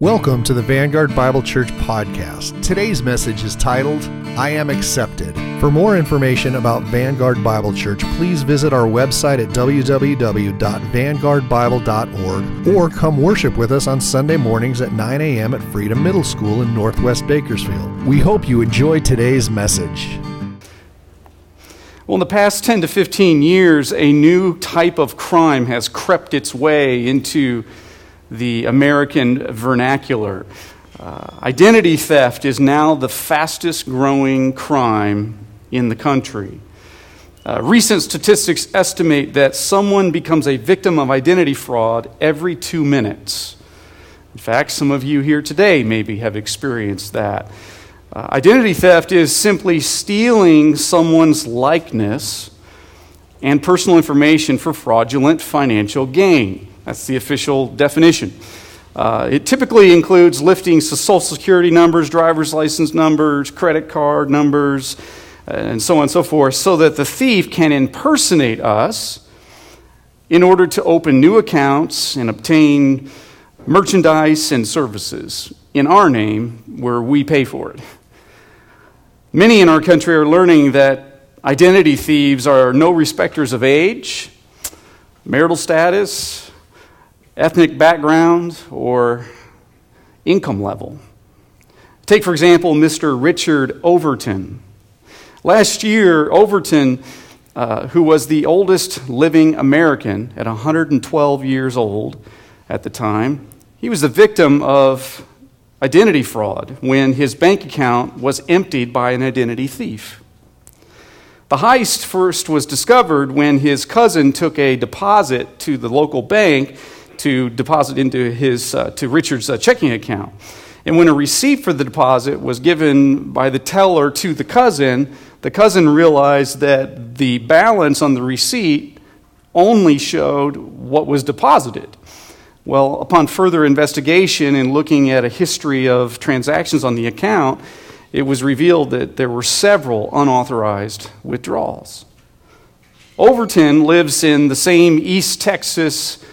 Welcome to the Vanguard Bible Church podcast. Today's message is titled, I Am Accepted. For more information about Vanguard Bible Church, please visit our website at www.vanguardbible.org or come worship with us on Sunday mornings at 9 a.m. at Freedom Middle School in Northwest Bakersfield. We hope you enjoy today's message. Well, in the past 10 to 15 years, a new type of crime has crept its way into the American vernacular. Uh, identity theft is now the fastest growing crime in the country. Uh, recent statistics estimate that someone becomes a victim of identity fraud every two minutes. In fact, some of you here today maybe have experienced that. Uh, identity theft is simply stealing someone's likeness and personal information for fraudulent financial gain. That's the official definition. Uh, it typically includes lifting social security numbers, driver's license numbers, credit card numbers, and so on and so forth, so that the thief can impersonate us in order to open new accounts and obtain merchandise and services in our name where we pay for it. Many in our country are learning that identity thieves are no respecters of age, marital status, ethnic background, or income level. Take, for example, Mr. Richard Overton. Last year, Overton, uh, who was the oldest living American at 112 years old at the time, he was the victim of identity fraud when his bank account was emptied by an identity thief. The heist first was discovered when his cousin took a deposit to the local bank to deposit into his, uh, to Richard's uh, checking account. And when a receipt for the deposit was given by the teller to the cousin, the cousin realized that the balance on the receipt only showed what was deposited. Well, upon further investigation and looking at a history of transactions on the account, it was revealed that there were several unauthorized withdrawals. Overton lives in the same East Texas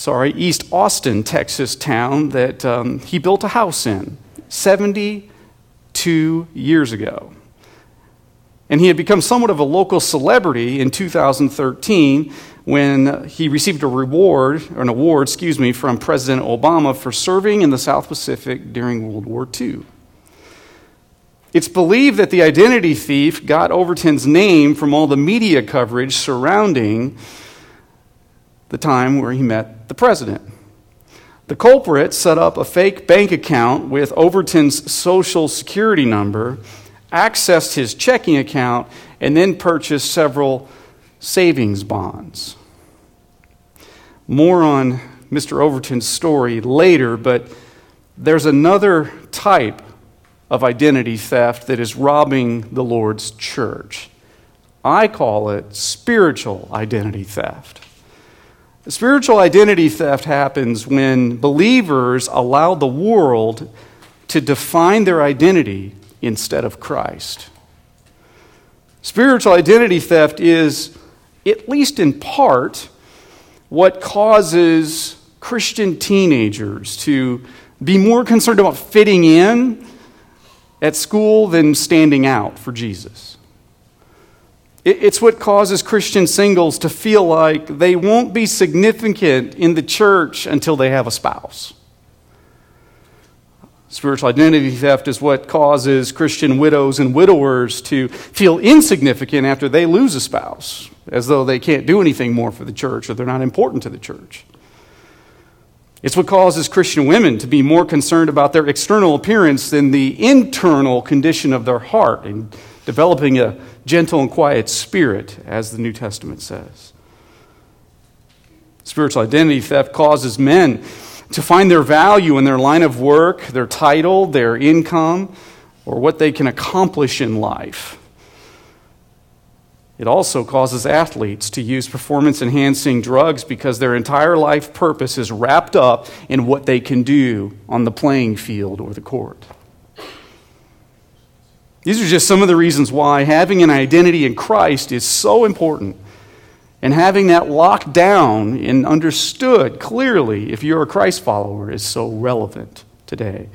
sorry, East Austin, Texas town that um, he built a house in 72 years ago. And he had become somewhat of a local celebrity in 2013 when he received a reward, or an award, excuse me, from President Obama for serving in the South Pacific during World War II. It's believed that the identity thief got Overton's name from all the media coverage surrounding the time where he met the president. The culprit set up a fake bank account with Overton's social security number, accessed his checking account, and then purchased several savings bonds. More on Mr. Overton's story later, but there's another type of identity theft that is robbing the Lord's church. I call it spiritual identity theft. Spiritual identity theft happens when believers allow the world to define their identity instead of Christ. Spiritual identity theft is, at least in part, what causes Christian teenagers to be more concerned about fitting in at school than standing out for Jesus. It's what causes Christian singles to feel like they won't be significant in the church until they have a spouse. Spiritual identity theft is what causes Christian widows and widowers to feel insignificant after they lose a spouse, as though they can't do anything more for the church or they're not important to the church. It's what causes Christian women to be more concerned about their external appearance than the internal condition of their heart and developing a gentle and quiet spirit, as the New Testament says. Spiritual identity theft causes men to find their value in their line of work, their title, their income, or what they can accomplish in life. It also causes athletes to use performance enhancing drugs because their entire life purpose is wrapped up in what they can do on the playing field or the court. These are just some of the reasons why having an identity in Christ is so important And having that locked down and understood clearly if you're a Christ follower is so relevant today.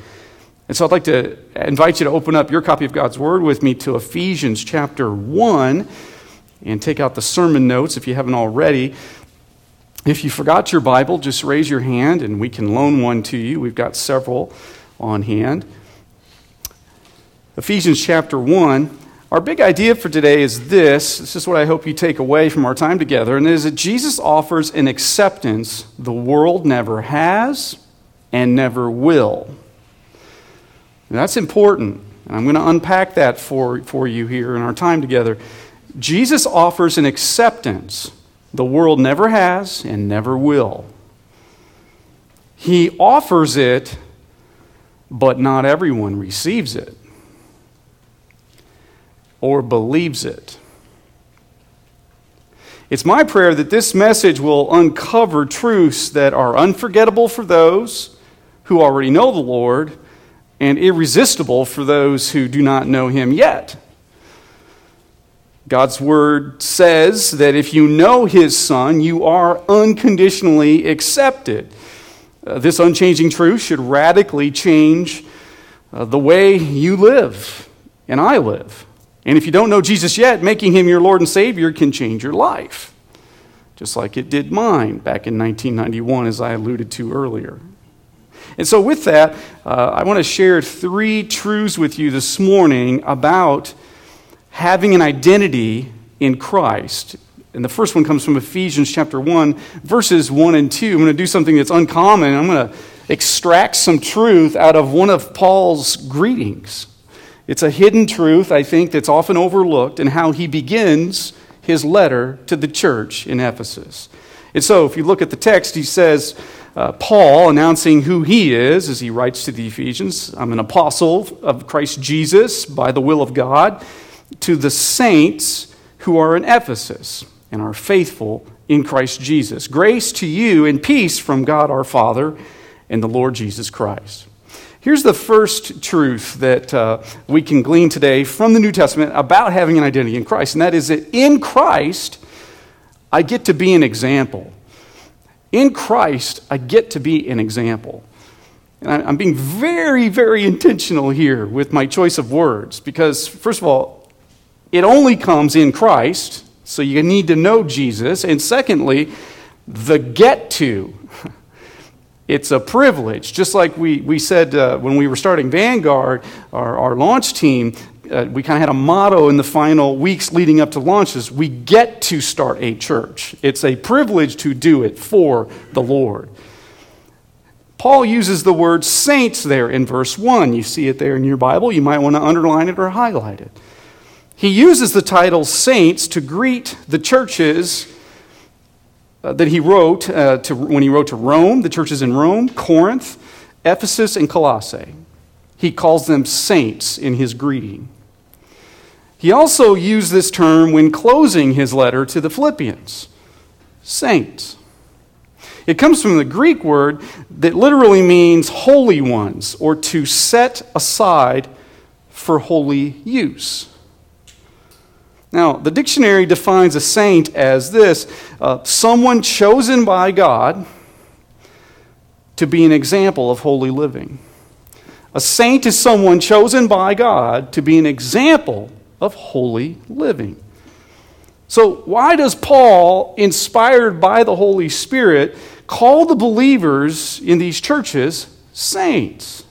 And so I'd like to invite you to open up your copy of God's Word with me to Ephesians chapter 1 and take out the sermon notes if you haven't already. If you forgot your Bible, just raise your hand and we can loan one to you. We've got several on hand. Ephesians chapter 1. Our big idea for today is this. This is what I hope you take away from our time together, and it is that Jesus offers an acceptance the world never has and never will. And that's important. And I'm going to unpack that for, for you here in our time together. Jesus offers an acceptance the world never has and never will. He offers it, but not everyone receives it or believes it. It's my prayer that this message will uncover truths that are unforgettable for those who already know the Lord and irresistible for those who do not know Him yet. God's word says that if you know his son, you are unconditionally accepted. Uh, this unchanging truth should radically change uh, the way you live and I live. And if you don't know Jesus yet, making him your Lord and Savior can change your life, just like it did mine back in 1991, as I alluded to earlier. And so, with that, uh, I want to share three truths with you this morning about having an identity in Christ. And the first one comes from Ephesians chapter 1, verses 1 and 2. I'm going to do something that's uncommon. I'm going to extract some truth out of one of Paul's greetings. It's a hidden truth, I think, that's often overlooked in how he begins his letter to the church in Ephesus. And so, if you look at the text, he says, uh, Paul announcing who he is as he writes to the Ephesians I'm an apostle of Christ Jesus by the will of God to the saints who are in Ephesus and are faithful in Christ Jesus. Grace to you and peace from God our Father and the Lord Jesus Christ. Here's the first truth that uh, we can glean today from the New Testament about having an identity in Christ, and that is that in Christ, I get to be an example. In Christ, I get to be an example. And I'm being very, very intentional here with my choice of words because, first of all, it only comes in Christ, so you need to know Jesus. And secondly, the get to. It's a privilege. Just like we, we said uh, when we were starting Vanguard, our, our launch team, uh, we kind of had a motto in the final weeks leading up to launches we get to start a church. It's a privilege to do it for the Lord. Paul uses the word saints there in verse 1. You see it there in your Bible. You might want to underline it or highlight it. He uses the title saints to greet the churches that he wrote uh, to, when he wrote to Rome, the churches in Rome, Corinth, Ephesus, and Colossae. He calls them saints in his greeting. He also used this term when closing his letter to the Philippians saints. It comes from the Greek word that literally means holy ones or to set aside for holy use. Now, the dictionary defines a saint as this uh, someone chosen by God to be an example of holy living. A saint is someone chosen by God to be an example of holy living. So, why does Paul, inspired by the Holy Spirit, call the believers in these churches saints?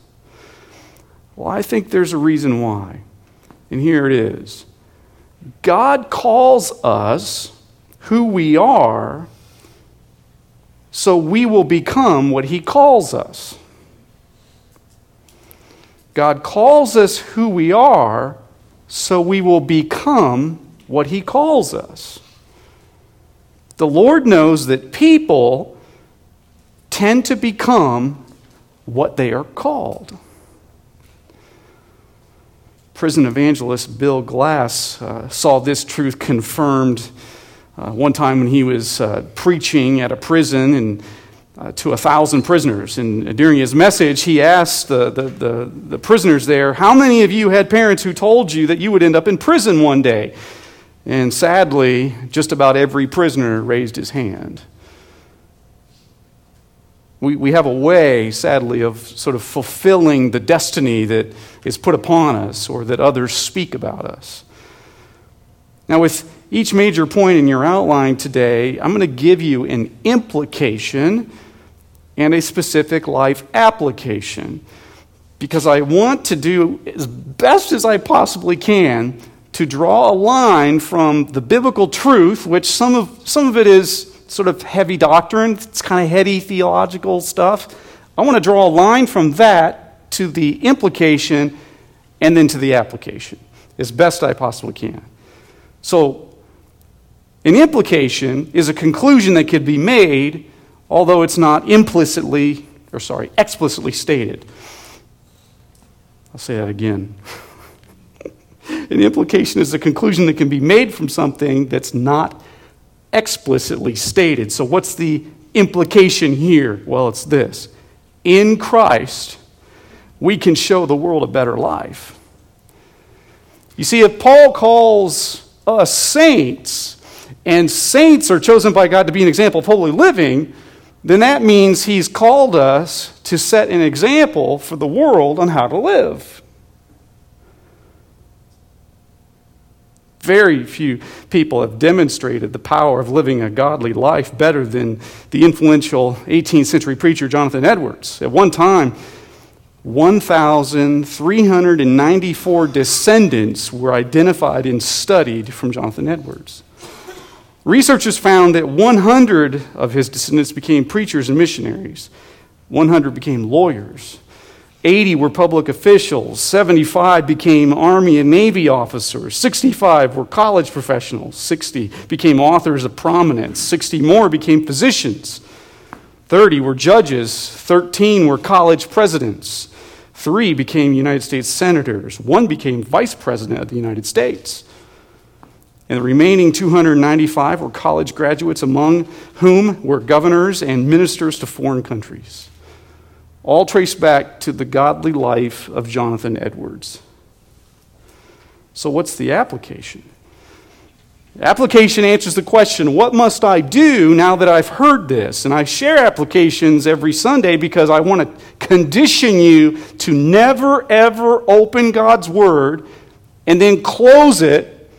Well, I think there's a reason why. And here it is. God calls us who we are so we will become what He calls us. God calls us who we are so we will become what He calls us. The Lord knows that people tend to become what they are called prison evangelist Bill Glass uh, saw this truth confirmed uh, one time when he was uh, preaching at a prison and uh, to a thousand prisoners. And during his message, he asked the, the, the, the prisoners there, How many of you had parents who told you that you would end up in prison one day? And sadly, just about every prisoner raised his hand. We, we have a way, sadly, of sort of fulfilling the destiny that is put upon us or that others speak about us. Now, with each major point in your outline today, I'm going to give you an implication and a specific life application because I want to do as best as I possibly can to draw a line from the biblical truth, which some of, some of it is sort of heavy doctrine, it's kind of heady theological stuff. I want to draw a line from that to the implication and then to the application as best I possibly can. So, an implication is a conclusion that could be made, although it's not implicitly, or sorry, explicitly stated. I'll say that again. An implication is a conclusion that can be made from something that's not explicitly stated. So, what's the implication here? Well, it's this In Christ, we can show the world a better life. You see, if Paul calls us saints, and saints are chosen by God to be an example of holy living, then that means he's called us to set an example for the world on how to live. Very few people have demonstrated the power of living a godly life better than the influential 18th century preacher Jonathan Edwards. At one time, 1,394 descendants were identified and studied from Jonathan Edwards. Researchers found that 100 of his descendants became preachers and missionaries, 100 became lawyers, 80 were public officials, 75 became Army and Navy officers, 65 were college professionals, 60 became authors of prominence, 60 more became physicians, 30 were judges, 13 were college presidents, 3 became United States senators, 1 became vice president of the United States. And the remaining 295 were college graduates, among whom were governors and ministers to foreign countries. All trace back to the godly life of Jonathan Edwards. So, what's the application? Application answers the question what must I do now that I've heard this? And I share applications every Sunday because I want to condition you to never, ever open God's Word and then close it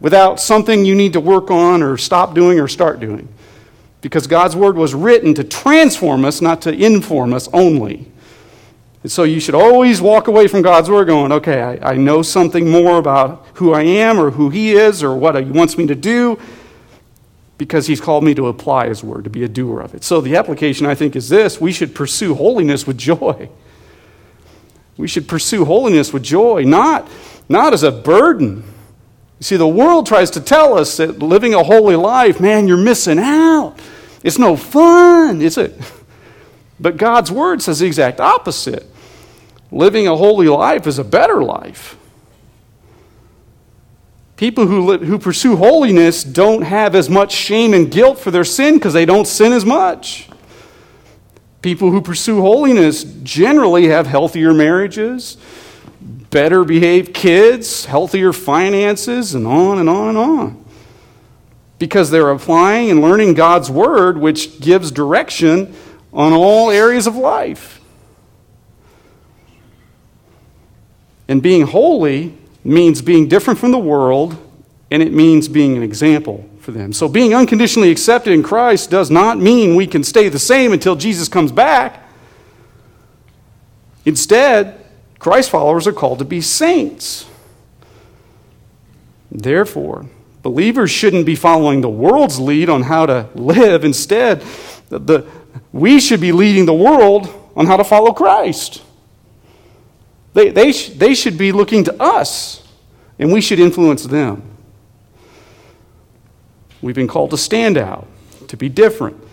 without something you need to work on or stop doing or start doing. Because God's word was written to transform us, not to inform us only. And so you should always walk away from God's word going, okay, I, I know something more about who I am or who He is or what He wants me to do because He's called me to apply His word, to be a doer of it. So the application, I think, is this we should pursue holiness with joy. We should pursue holiness with joy, not, not as a burden you see, the world tries to tell us that living a holy life, man, you're missing out. It's no fun, is it? But God's word says the exact opposite. Living a holy life is a better life. People who, li- who pursue holiness don't have as much shame and guilt for their sin because they don't sin as much. People who pursue holiness generally have healthier marriages, better behaved kids, healthier finances, and on and on and on. Because they're applying and learning God's Word, which gives direction on all areas of life. And being holy means being different from the world, and it means being an example for them. So, being unconditionally accepted in Christ does not mean we can stay the same until Jesus comes back. Instead, Christ followers are called to be saints. Therefore, believers shouldn't be following the world's lead on how to live. Instead, the, the, we should be leading the world on how to follow Christ. They, they, sh- they should be looking to us, and we should influence them. We've been called to stand out, to be different.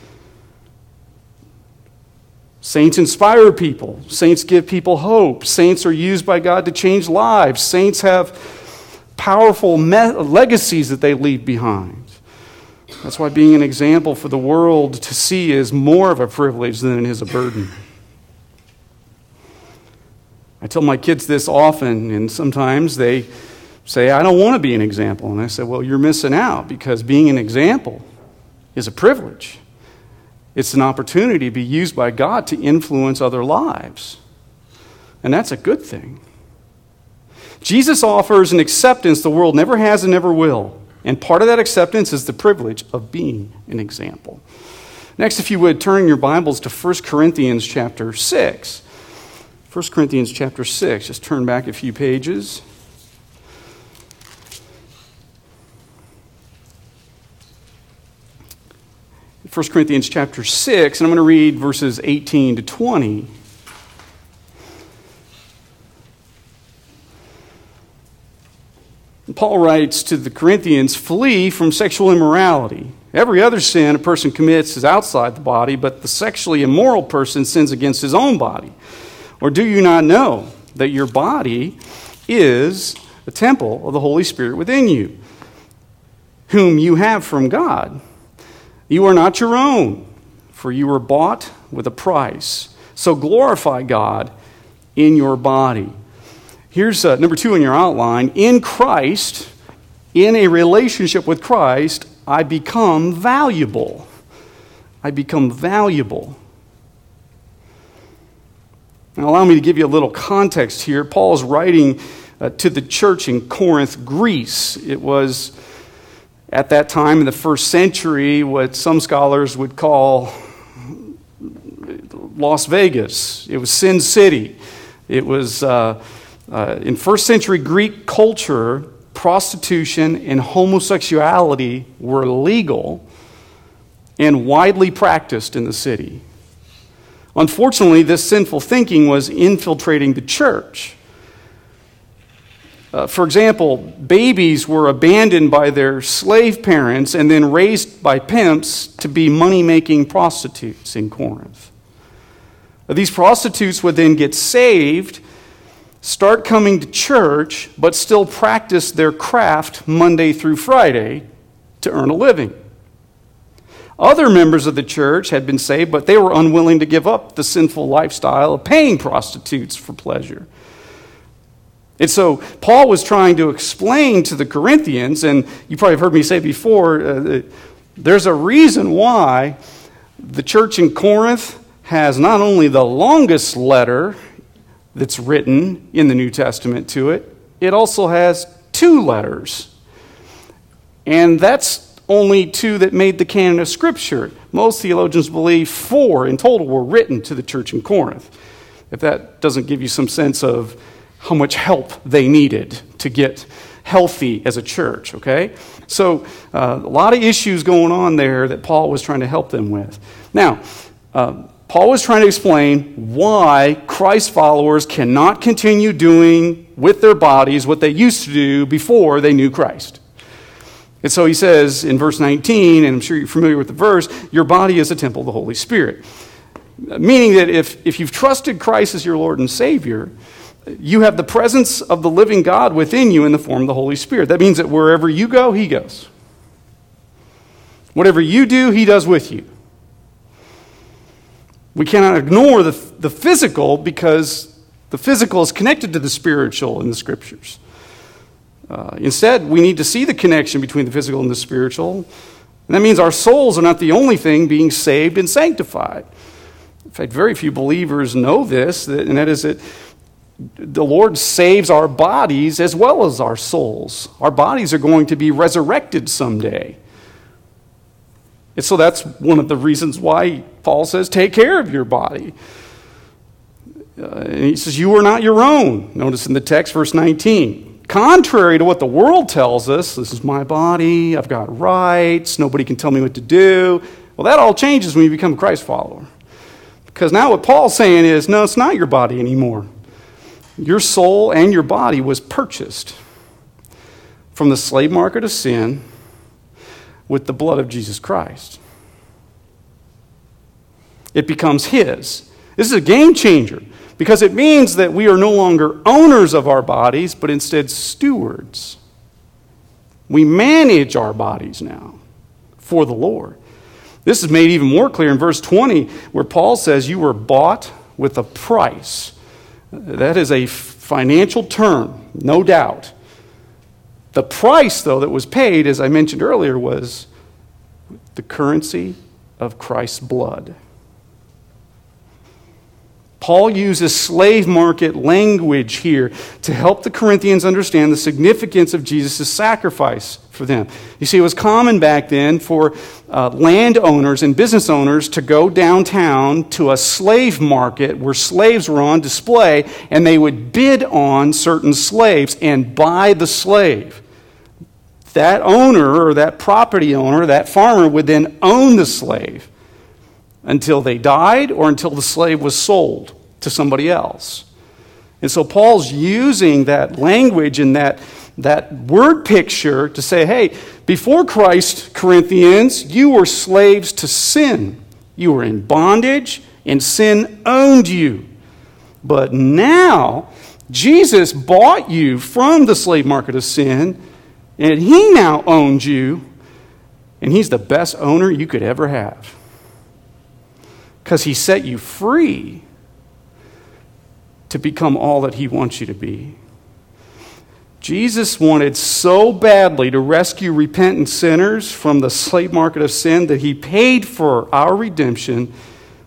Saints inspire people. Saints give people hope. Saints are used by God to change lives. Saints have powerful me- legacies that they leave behind. That's why being an example for the world to see is more of a privilege than it is a burden. I tell my kids this often, and sometimes they say, I don't want to be an example. And I say, Well, you're missing out because being an example is a privilege. It's an opportunity to be used by God to influence other lives. And that's a good thing. Jesus offers an acceptance the world never has and never will. And part of that acceptance is the privilege of being an example. Next, if you would turn your Bibles to 1 Corinthians chapter 6. 1 Corinthians chapter 6. Just turn back a few pages. 1 Corinthians chapter 6, and I'm going to read verses 18 to 20. Paul writes to the Corinthians flee from sexual immorality. Every other sin a person commits is outside the body, but the sexually immoral person sins against his own body. Or do you not know that your body is a temple of the Holy Spirit within you, whom you have from God? You are not your own, for you were bought with a price. So glorify God in your body. Here's uh, number two in your outline. In Christ, in a relationship with Christ, I become valuable. I become valuable. Now, allow me to give you a little context here. Paul is writing uh, to the church in Corinth, Greece. It was at that time in the first century what some scholars would call Las Vegas. It was Sin City. It was uh, uh, in first century Greek culture, prostitution and homosexuality were legal and widely practiced in the city. Unfortunately, this sinful thinking was infiltrating the church. Uh, for example, babies were abandoned by their slave parents and then raised by pimps to be money making prostitutes in Corinth. These prostitutes would then get saved, start coming to church, but still practice their craft Monday through Friday to earn a living. Other members of the church had been saved, but they were unwilling to give up the sinful lifestyle of paying prostitutes for pleasure. And so Paul was trying to explain to the Corinthians, and you probably have heard me say before, uh, there's a reason why the church in Corinth has not only the longest letter that's written in the New Testament to it, it also has two letters. And that's only two that made the canon of Scripture. Most theologians believe four in total were written to the church in Corinth. If that doesn't give you some sense of how much help they needed to get healthy as a church, okay? So, uh, a lot of issues going on there that Paul was trying to help them with. Now, uh, Paul was trying to explain why Christ followers cannot continue doing with their bodies what they used to do before they knew Christ. And so he says in verse 19, and I'm sure you're familiar with the verse, your body is a temple of the Holy Spirit. Meaning that if, if you've trusted Christ as your Lord and Savior, you have the presence of the living God within you in the form of the Holy Spirit. That means that wherever you go, He goes. Whatever you do, He does with you. We cannot ignore the, the physical because the physical is connected to the spiritual in the scriptures. Uh, instead, we need to see the connection between the physical and the spiritual. And that means our souls are not the only thing being saved and sanctified. In fact, very few believers know this, and that is that the Lord saves our bodies as well as our souls. Our bodies are going to be resurrected someday. And so that's one of the reasons why Paul says, take care of your body. Uh, he says, You are not your own. Notice in the text, verse 19. Contrary to what the world tells us, this is my body, I've got rights, nobody can tell me what to do. Well, that all changes when you become a Christ follower. Because now what Paul's saying is, no, it's not your body anymore. Your soul and your body was purchased from the slave market of sin with the blood of Jesus Christ. It becomes His. This is a game changer because it means that we are no longer owners of our bodies, but instead stewards. We manage our bodies now for the Lord. This is made even more clear in verse 20, where Paul says, You were bought with a price. That is a financial term, no doubt. The price, though, that was paid, as I mentioned earlier, was the currency of Christ's blood. Paul uses slave market language here to help the Corinthians understand the significance of Jesus' sacrifice for them. You see, it was common back then for uh, landowners and business owners to go downtown to a slave market where slaves were on display, and they would bid on certain slaves and buy the slave. That owner or that property owner, that farmer, would then own the slave until they died or until the slave was sold to somebody else. And so Paul's using that language and that, that word picture to say, hey, before Christ, Corinthians, you were slaves to sin. You were in bondage, and sin owned you. But now, Jesus bought you from the slave market of sin, and he now owns you, and he's the best owner you could ever have because he set you free to become all that he wants you to be. Jesus wanted so badly to rescue repentant sinners from the slave market of sin that he paid for our redemption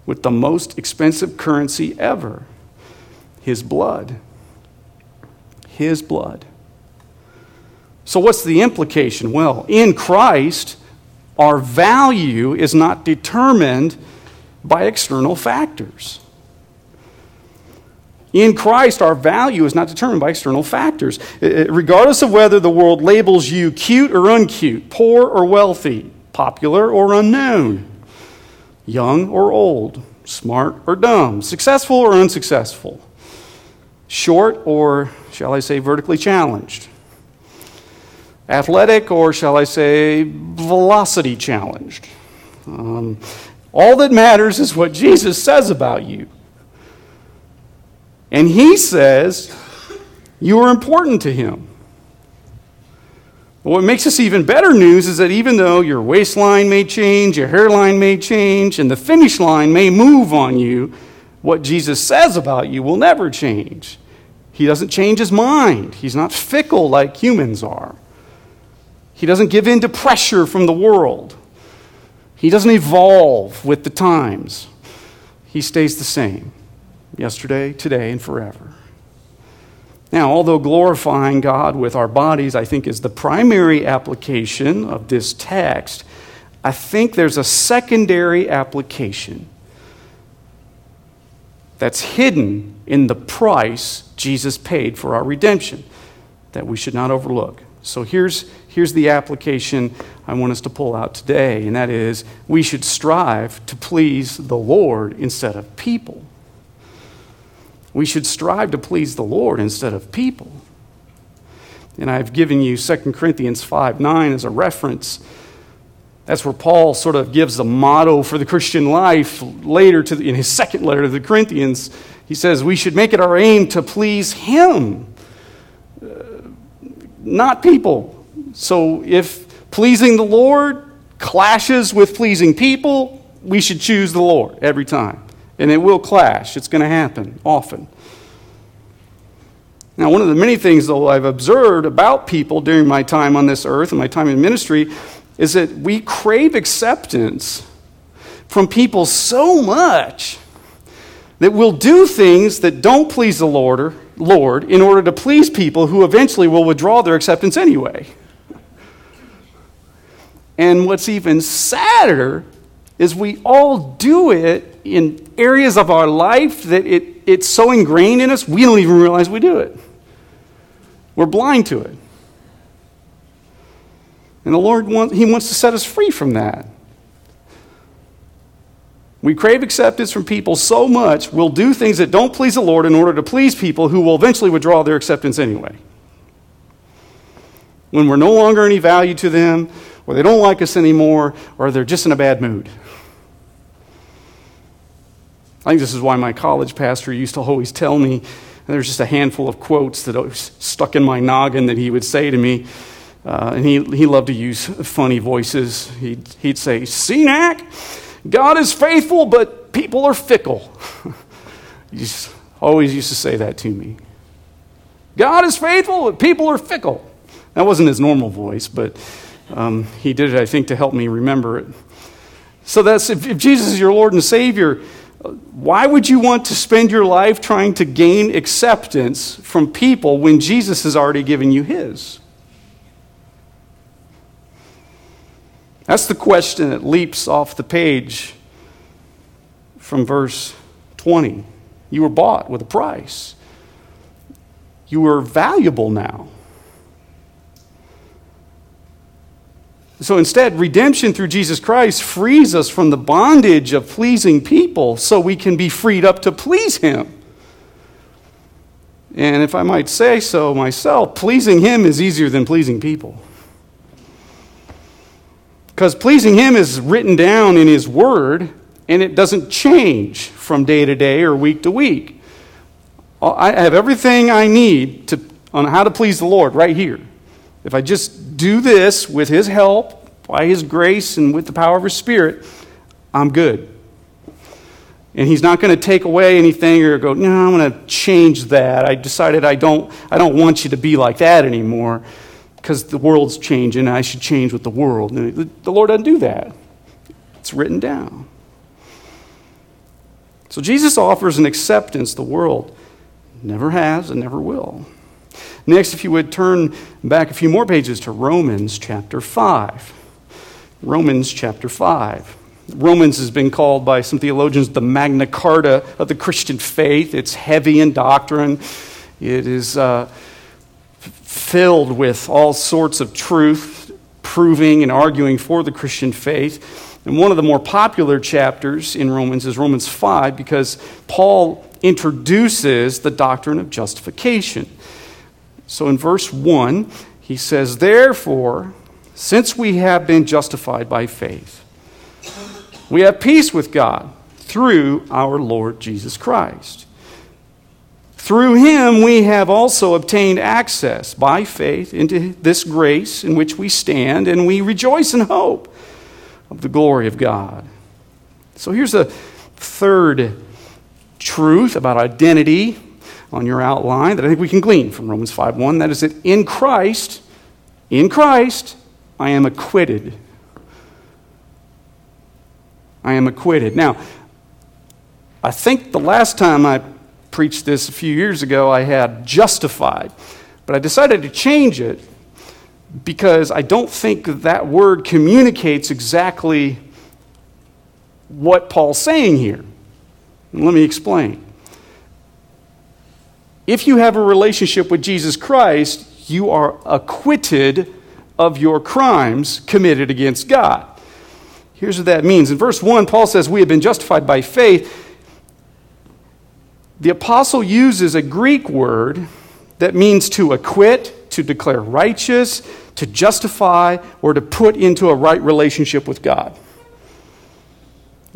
with the most expensive currency ever his blood. His blood. So, what's the implication? Well, in Christ, our value is not determined by external factors. In Christ, our value is not determined by external factors. Regardless of whether the world labels you cute or uncute, poor or wealthy, popular or unknown, young or old, smart or dumb, successful or unsuccessful, short or, shall I say, vertically challenged, athletic or, shall I say, velocity challenged. Um, all that matters is what Jesus says about you. And he says you are important to him. what makes this even better news is that even though your waistline may change, your hairline may change, and the finish line may move on you, what Jesus says about you will never change. He doesn't change his mind. He's not fickle like humans are. He doesn't give in to pressure from the world. He doesn't evolve with the times, he stays the same yesterday, today, and forever. Now, although glorifying God with our bodies, I think, is the primary application of this text, I think there's a secondary application that's hidden in the price Jesus paid for our redemption that we should not overlook. So here's, here's the application I want us to pull out today, and that is we should strive to please the Lord instead of people. We should strive to please the Lord instead of people. And I've given you 2 Corinthians 5 9 as a reference. That's where Paul sort of gives the motto for the Christian life later to the, in his second letter to the Corinthians. He says, We should make it our aim to please Him, uh, not people. So if pleasing the Lord clashes with pleasing people, we should choose the Lord every time. And it will clash. It's going to happen often. Now, one of the many things, though, I've observed about people during my time on this earth and my time in ministry is that we crave acceptance from people so much that we'll do things that don't please the Lord, or, Lord in order to please people who eventually will withdraw their acceptance anyway. And what's even sadder is we all do it in areas of our life that it, it's so ingrained in us, we don't even realize we do it. We're blind to it. And the Lord wants, He wants to set us free from that. We crave acceptance from people so much, we'll do things that don't please the Lord in order to please people who will eventually withdraw their acceptance anyway. When we're no longer any value to them, or they don't like us anymore, or they're just in a bad mood. I think this is why my college pastor used to always tell me, there's just a handful of quotes that stuck in my noggin that he would say to me. Uh, and he, he loved to use funny voices. He'd, he'd say, Cenac, God is faithful, but people are fickle. he just always used to say that to me. God is faithful, but people are fickle. That wasn't his normal voice, but um, he did it, I think, to help me remember it. So that's if, if Jesus is your Lord and Savior, why would you want to spend your life trying to gain acceptance from people when Jesus has already given you his? That's the question that leaps off the page from verse 20. You were bought with a price. You are valuable now. So instead, redemption through Jesus Christ frees us from the bondage of pleasing people so we can be freed up to please Him. And if I might say so myself, pleasing Him is easier than pleasing people. Because pleasing Him is written down in His Word, and it doesn't change from day to day or week to week. I have everything I need to, on how to please the Lord right here. If I just do this with His help, by His grace, and with the power of His Spirit, I'm good. And He's not going to take away anything or go, no, I'm going to change that. I decided I don't, I don't want you to be like that anymore because the world's changing and I should change with the world. the Lord doesn't do that, it's written down. So Jesus offers an acceptance the world never has and never will. Next, if you would turn back a few more pages to Romans chapter 5. Romans chapter 5. Romans has been called by some theologians the Magna Carta of the Christian faith. It's heavy in doctrine, it is uh, filled with all sorts of truth, proving and arguing for the Christian faith. And one of the more popular chapters in Romans is Romans 5 because Paul introduces the doctrine of justification. So in verse 1, he says, Therefore, since we have been justified by faith, we have peace with God through our Lord Jesus Christ. Through him, we have also obtained access by faith into this grace in which we stand, and we rejoice in hope of the glory of God. So here's a third truth about identity on your outline that I think we can glean from Romans 5:1 that is that in Christ in Christ I am acquitted. I am acquitted. Now, I think the last time I preached this a few years ago I had justified, but I decided to change it because I don't think that word communicates exactly what Paul's saying here. Let me explain. If you have a relationship with Jesus Christ, you are acquitted of your crimes committed against God. Here's what that means. In verse 1, Paul says, We have been justified by faith. The apostle uses a Greek word that means to acquit, to declare righteous, to justify, or to put into a right relationship with God.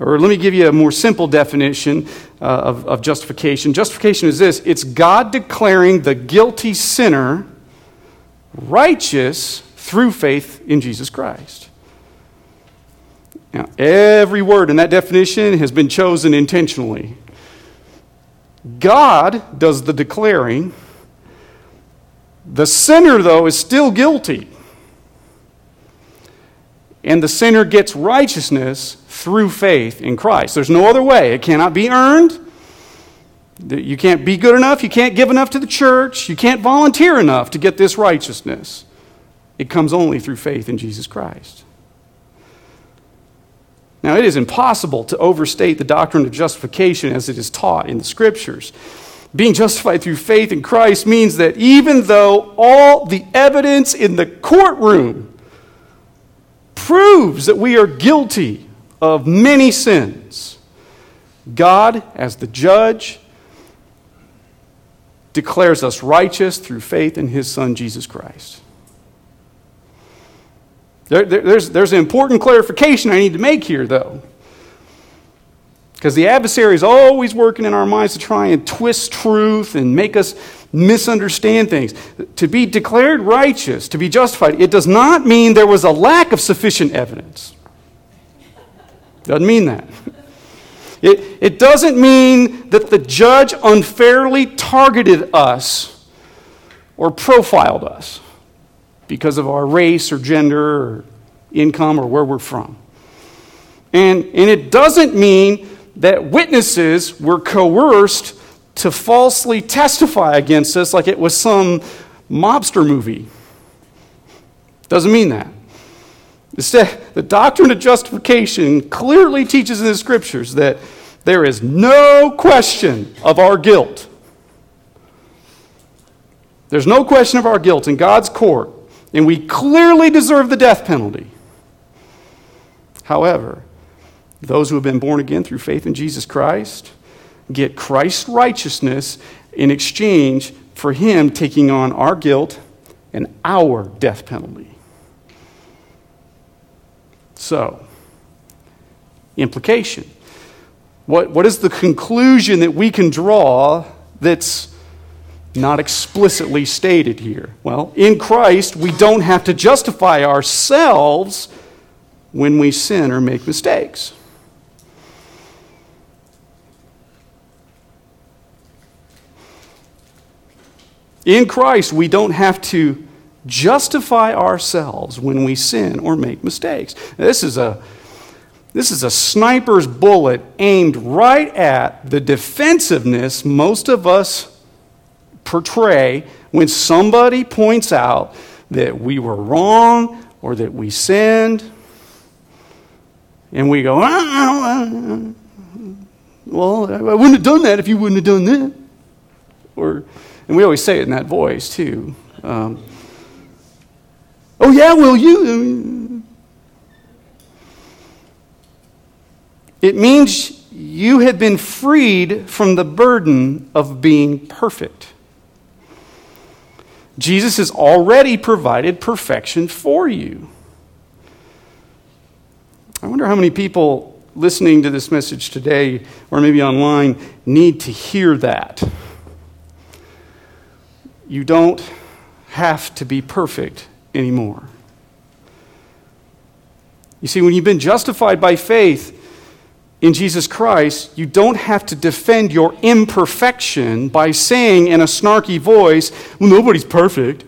Or let me give you a more simple definition uh, of, of justification. Justification is this it's God declaring the guilty sinner righteous through faith in Jesus Christ. Now, every word in that definition has been chosen intentionally. God does the declaring. The sinner, though, is still guilty. And the sinner gets righteousness through faith in Christ. There's no other way. It cannot be earned. You can't be good enough. You can't give enough to the church. You can't volunteer enough to get this righteousness. It comes only through faith in Jesus Christ. Now, it is impossible to overstate the doctrine of justification as it is taught in the Scriptures. Being justified through faith in Christ means that even though all the evidence in the courtroom proves that we are guilty of many sins, God, as the judge, declares us righteous through faith in his Son, Jesus Christ. There, there, there's, there's an important clarification I need to make here, though. Because the adversary is always working in our minds to try and twist truth and make us misunderstand things. To be declared righteous, to be justified, it does not mean there was a lack of sufficient evidence. Doesn't mean that. It, it doesn't mean that the judge unfairly targeted us or profiled us. because of our race or gender or income or where we're from. And, and it doesn't mean that witnesses were coerced to falsely testify against us like it was some mobster movie. Doesn't mean that. The doctrine of justification clearly teaches in the scriptures that there is no question of our guilt. There's no question of our guilt in God's court, and we clearly deserve the death penalty. However, those who have been born again through faith in Jesus Christ get Christ's righteousness in exchange for Him taking on our guilt and our death penalty. So, implication. What, what is the conclusion that we can draw that's not explicitly stated here? Well, in Christ, we don't have to justify ourselves when we sin or make mistakes. In Christ, we don't have to justify ourselves when we sin or make mistakes. This is a this is a sniper's bullet aimed right at the defensiveness most of us portray when somebody points out that we were wrong or that we sinned. And we go, ah, well, I wouldn't have done that if you wouldn't have done that. Or, and we always say it in that voice, too. Um, oh, yeah, well, you. It means you have been freed from the burden of being perfect. Jesus has already provided perfection for you. I wonder how many people listening to this message today, or maybe online, need to hear that. You don't have to be perfect anymore. You see, when you've been justified by faith, in Jesus Christ, you don't have to defend your imperfection by saying in a snarky voice, Well, nobody's perfect.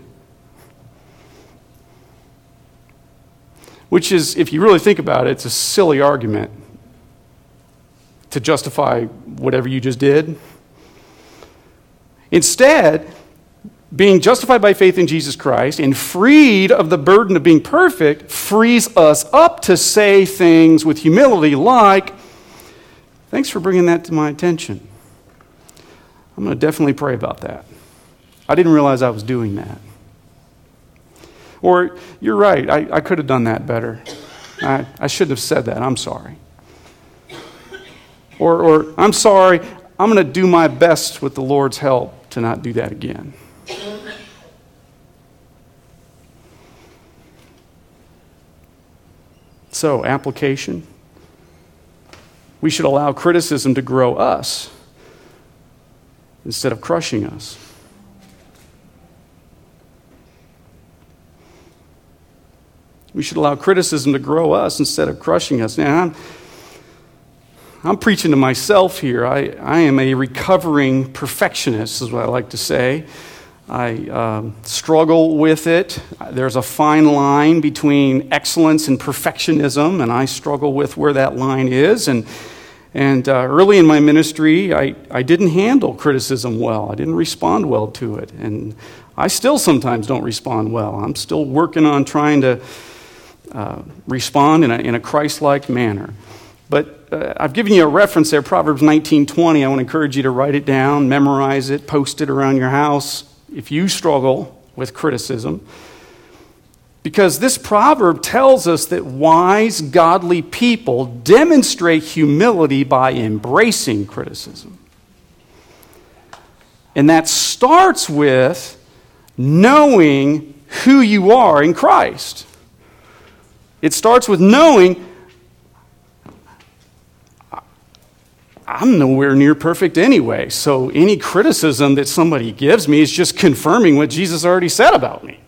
Which is, if you really think about it, it's a silly argument to justify whatever you just did. Instead, being justified by faith in Jesus Christ and freed of the burden of being perfect frees us up to say things with humility like, Thanks for bringing that to my attention. I'm going to definitely pray about that. I didn't realize I was doing that. Or, you're right, I, I could have done that better. I, I shouldn't have said that. I'm sorry. Or, or, I'm sorry, I'm going to do my best with the Lord's help to not do that again. So, application. We should allow criticism to grow us instead of crushing us. We should allow criticism to grow us instead of crushing us. Now, I'm, I'm preaching to myself here. I, I am a recovering perfectionist, is what I like to say. I um, struggle with it. There's a fine line between excellence and perfectionism, and I struggle with where that line is. And and uh, early in my ministry, I, I didn't handle criticism well. I didn't respond well to it. And I still sometimes don't respond well. I'm still working on trying to uh, respond in a, in a Christ like manner. But uh, I've given you a reference there, Proverbs 19:20. I want to encourage you to write it down, memorize it, post it around your house if you struggle with criticism. Because this proverb tells us that wise, godly people demonstrate humility by embracing criticism. And that starts with knowing who you are in Christ. It starts with knowing I'm nowhere near perfect anyway, so any criticism that somebody gives me is just confirming what Jesus already said about me.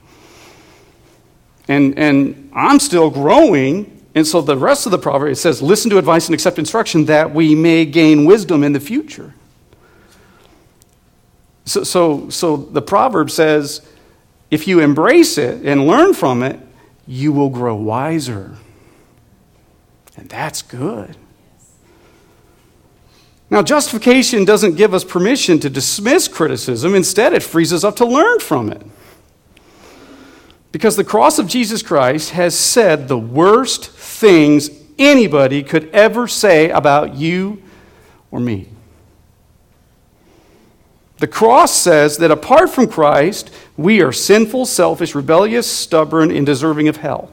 And, and I'm still growing. And so the rest of the proverb, it says, listen to advice and accept instruction that we may gain wisdom in the future. So, so, so the proverb says, if you embrace it and learn from it, you will grow wiser. And that's good. Now, justification doesn't give us permission to dismiss criticism. Instead, it frees us up to learn from it. Because the cross of Jesus Christ has said the worst things anybody could ever say about you or me. The cross says that apart from Christ, we are sinful, selfish, rebellious, stubborn, and deserving of hell.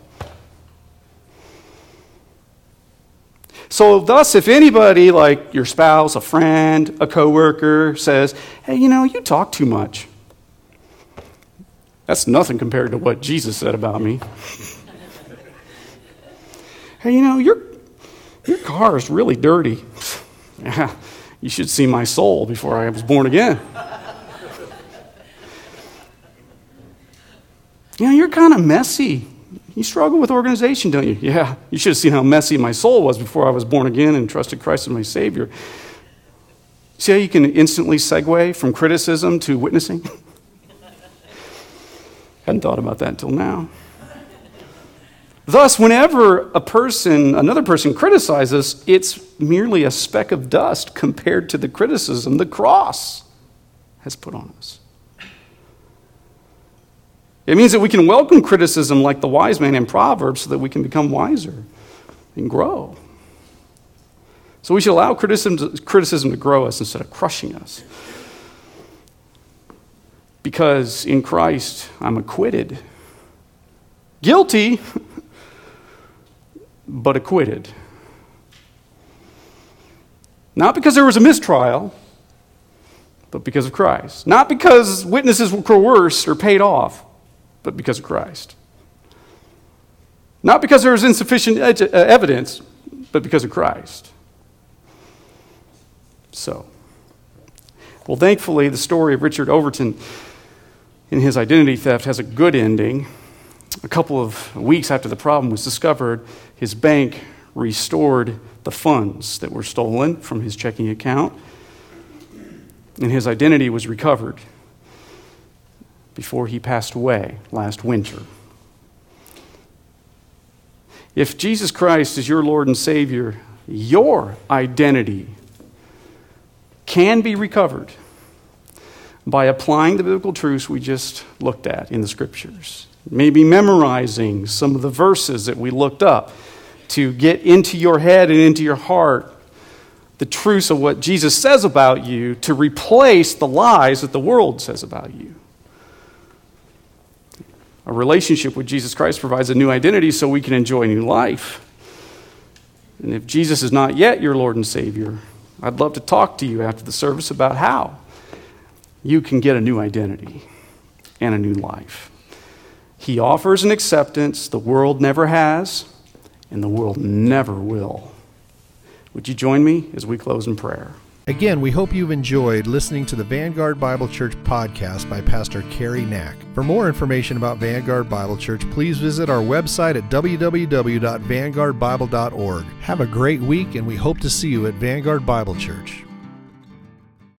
So, thus, if anybody, like your spouse, a friend, a coworker, says, Hey, you know, you talk too much, that's nothing compared to what Jesus said about me. hey, you know, your, your car is really dirty. you should see my soul before I was born again. you know, you're kind of messy. You struggle with organization, don't you? Yeah, you should have seen how messy my soul was before I was born again and trusted Christ as my Savior. See how you can instantly segue from criticism to witnessing? Hadn't thought about that until now. Thus, whenever a person, another person criticizes, it's merely a speck of dust compared to the criticism the cross has put on us. It means that we can welcome criticism like the wise man in Proverbs so that we can become wiser and grow. So we should allow criticism to, criticism to grow us instead of crushing us. Because in Christ, I'm acquitted. Guilty, but acquitted. Not because there was a mistrial, but because of Christ. Not because witnesses were coerced or paid off, but because of Christ. Not because there was insufficient uh, evidence, but because of Christ. So, well, thankfully, the story of Richard Overton in his identity theft has a good ending. A couple of weeks after the problem was discovered, his bank restored the funds that were stolen from his checking account, and his identity was recovered before he passed away last winter. If Jesus Christ is your Lord and Savior, your identity can be recovered by applying the biblical truths we just looked at in the scriptures. Maybe memorizing some of the verses that we looked up to get into your head and into your heart the truths of what Jesus says about you to replace the lies that the world says about you. A relationship with Jesus Christ provides a new identity so we can enjoy new life. And if Jesus is not yet your Lord and Savior, I'd love to talk to you after the service about how you can get a new identity and a new life. He offers an acceptance the world never has and the world never will. Would you join me as we close in prayer? Again, we hope you've enjoyed listening to the Vanguard Bible Church podcast by Pastor Cary Knack. For more information about Vanguard Bible Church, please visit our website at www.vanguardbible.org. Have a great week, and we hope to see you at Vanguard Bible Church.